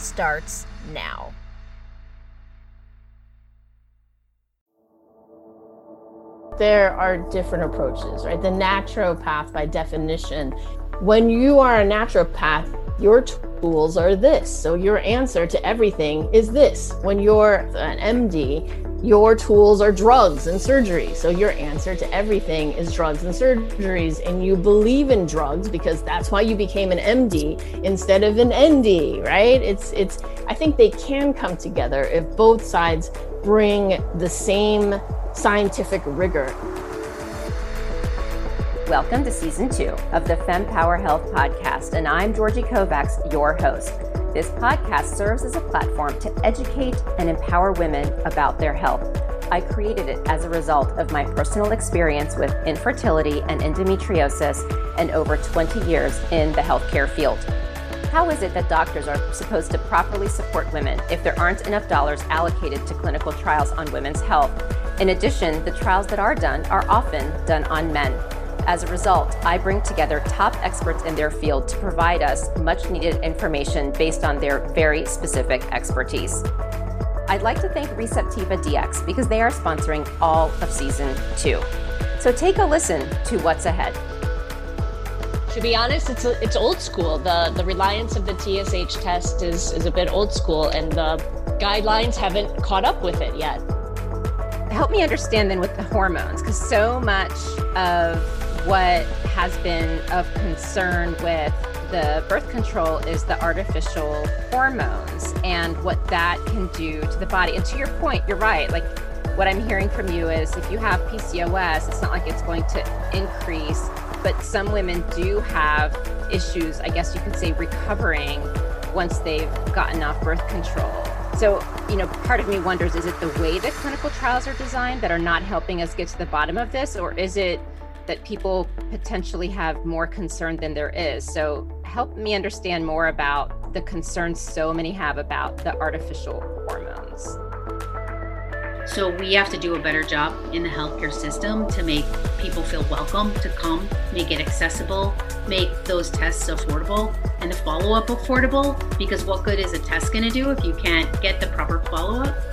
starts now. There are different approaches, right? The naturopath, by definition, when you are a naturopath, your tools are this. So your answer to everything is this. When you're an MD, your tools are drugs and surgery. So your answer to everything is drugs and surgeries. And you believe in drugs because that's why you became an MD instead of an ND, right? It's it's I think they can come together if both sides bring the same scientific rigor. Welcome to season two of the Fem Power Health podcast, and I'm Georgie Kovacs, your host. This podcast serves as a platform to educate and empower women about their health. I created it as a result of my personal experience with infertility and endometriosis and over 20 years in the healthcare field. How is it that doctors are supposed to properly support women if there aren't enough dollars allocated to clinical trials on women's health? In addition, the trials that are done are often done on men. As a result, I bring together top experts in their field to provide us much needed information based on their very specific expertise. I'd like to thank Receptiva DX because they are sponsoring all of season two. So take a listen to what's ahead. To be honest, it's a, it's old school. The the reliance of the TSH test is is a bit old school, and the guidelines haven't caught up with it yet. Help me understand then with the hormones, because so much of what has been of concern with the birth control is the artificial hormones and what that can do to the body. And to your point, you're right. Like what I'm hearing from you is if you have PCOS, it's not like it's going to increase, but some women do have issues, I guess you could say, recovering once they've gotten off birth control. So, you know, part of me wonders is it the way that clinical trials are designed that are not helping us get to the bottom of this, or is it that people potentially have more concern than there is. So, help me understand more about the concerns so many have about the artificial hormones. So, we have to do a better job in the healthcare system to make people feel welcome to come, make it accessible, make those tests affordable, and the follow up affordable. Because what good is a test going to do if you can't get the proper follow up?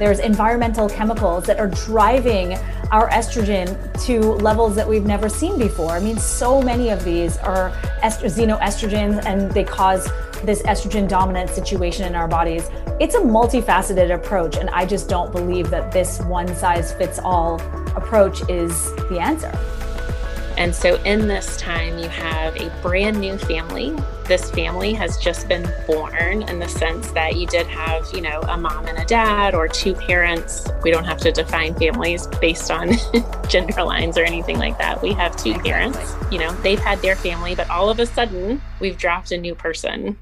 There's environmental chemicals that are driving our estrogen to levels that we've never seen before. I mean, so many of these are est- xenoestrogens and they cause this estrogen dominant situation in our bodies. It's a multifaceted approach, and I just don't believe that this one size fits all approach is the answer. And so, in this time, you have a brand new family. This family has just been born in the sense that you did have, you know, a mom and a dad or two parents. We don't have to define families based on gender lines or anything like that. We have two exactly. parents, you know, they've had their family, but all of a sudden, we've dropped a new person